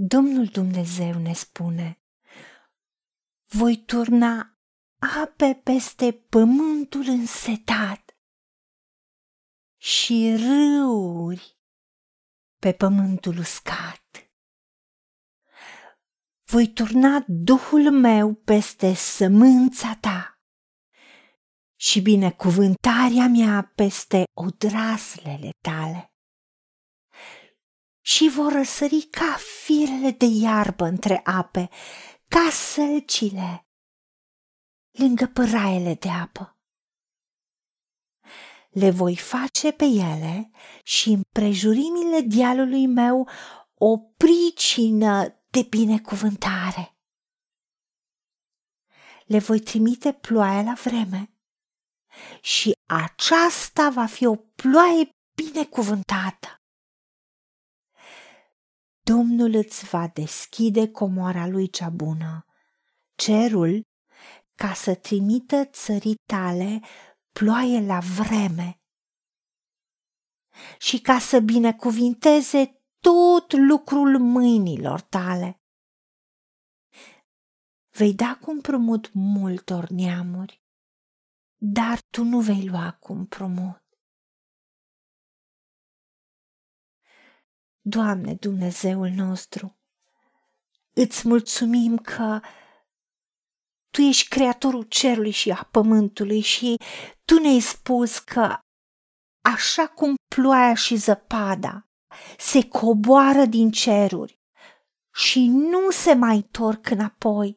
Domnul Dumnezeu ne spune, voi turna ape peste pământul însetat și râuri pe pământul uscat. Voi turna Duhul meu peste sămânța ta și binecuvântarea mea peste odraslele tale. Și vor răsări ca firele de iarbă între ape, ca sălcile lângă păraiele de apă. Le voi face pe ele și împrejurimile dialului meu o pricină de binecuvântare. Le voi trimite ploaia la vreme și aceasta va fi o ploaie binecuvântată. Domnul îți va deschide comoara lui cea bună, cerul, ca să trimită țării tale ploaie la vreme și ca să binecuvinteze tot lucrul mâinilor tale. Vei da cu împrumut multor neamuri, dar tu nu vei lua cu împrumut. Doamne Dumnezeul nostru, îți mulțumim că Tu ești creatorul cerului și a pământului și Tu ne-ai spus că așa cum ploaia și zăpada se coboară din ceruri și nu se mai întorc înapoi,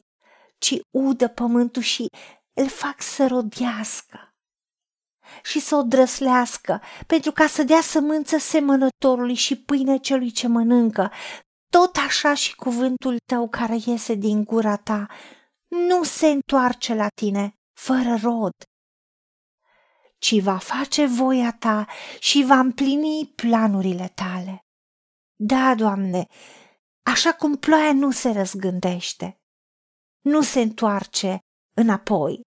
ci udă pământul și îl fac să rodească și să o drăslească, pentru ca să dea sămânță semănătorului și pâine celui ce mănâncă. Tot așa și cuvântul tău care iese din gura ta nu se întoarce la tine fără rod, ci va face voia ta și va împlini planurile tale. Da, Doamne, așa cum ploaia nu se răzgândește, nu se întoarce înapoi.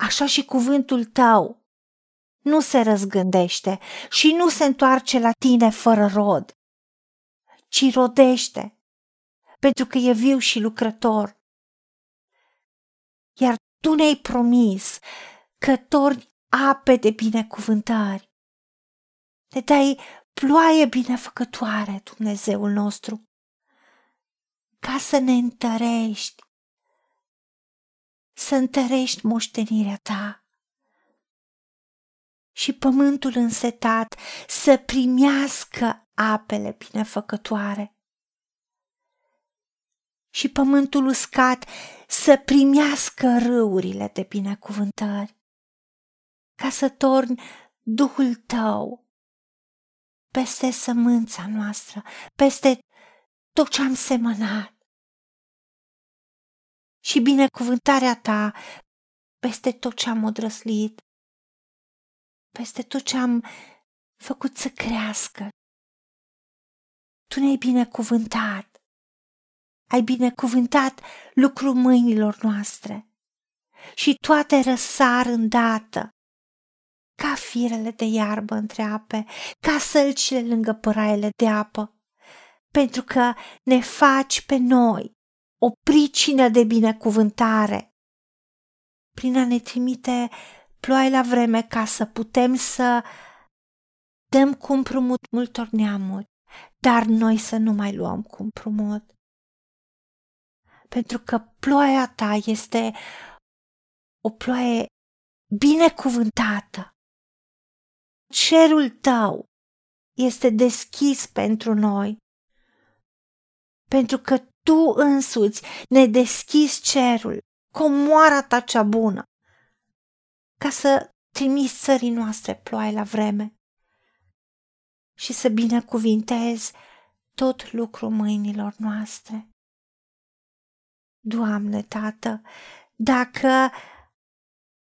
Așa și cuvântul tău nu se răzgândește și nu se întoarce la tine fără rod, ci rodește, pentru că e viu și lucrător. Iar tu ne-ai promis că torni ape de binecuvântări. Te dai ploaie binefăcătoare, Dumnezeul nostru, ca să ne întărești, să întărești moștenirea ta. Și pământul însetat să primească apele binefăcătoare. Și pământul uscat să primească râurile de binecuvântări, ca să torni Duhul tău peste sămânța noastră, peste tot ce am semănat. Și binecuvântarea ta peste tot ce am odrăslit, peste tot ce am făcut să crească. Tu ne-ai binecuvântat, ai binecuvântat lucrul mâinilor noastre și toate răsar îndată ca firele de iarbă între ape, ca sălcile lângă păraiele de apă, pentru că ne faci pe noi o pricină de binecuvântare. Prin a ne trimite ploaie la vreme ca să putem să dăm cu împrumut multor neamuri, dar noi să nu mai luăm cu împrumut. Pentru că ploaia ta este o ploaie binecuvântată. Cerul tău este deschis pentru noi, pentru că tu însuți ne deschizi cerul, comoara ta cea bună, ca să trimiți țării noastre ploaie la vreme și să binecuvintezi tot lucrul mâinilor noastre. Doamne, Tată, dacă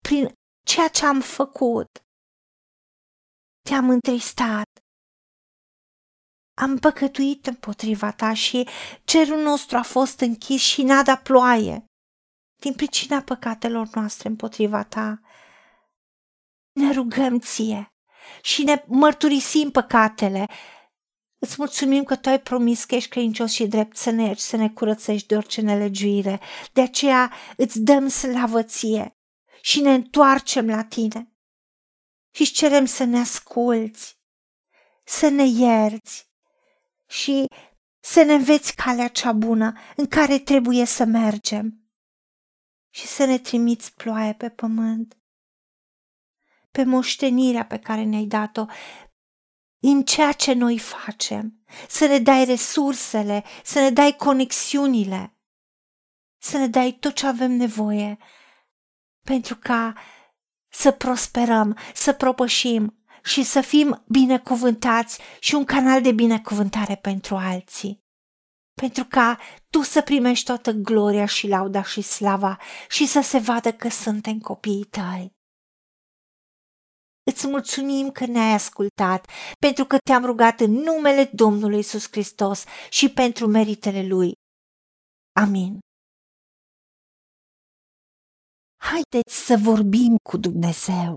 prin ceea ce am făcut te-am întristat. Am păcătuit împotriva ta și cerul nostru a fost închis și n-a dat ploaie din pricina păcatelor noastre împotriva ta. Ne rugăm ție și ne mărturisim păcatele. Îți mulțumim că Tu ai promis că ești credincios și drept să ne ierci, să ne curățești de orice nelegiuire. De aceea îți dăm slavăție și ne întoarcem la Tine. Și îți cerem să ne asculți, să ne ierți și să ne înveți calea cea bună în care trebuie să mergem. Și să ne trimiți ploaie pe pământ, pe moștenirea pe care ne-ai dat-o, în ceea ce noi facem, să ne dai resursele, să ne dai conexiunile, să ne dai tot ce avem nevoie pentru ca să prosperăm, să propășim și să fim binecuvântați și un canal de binecuvântare pentru alții. Pentru ca tu să primești toată gloria și lauda și slava și să se vadă că suntem copiii tăi. Îți mulțumim că ne-ai ascultat, pentru că te-am rugat în numele Domnului Isus Hristos și pentru meritele Lui. Amin. Haideți să vorbim cu Dumnezeu,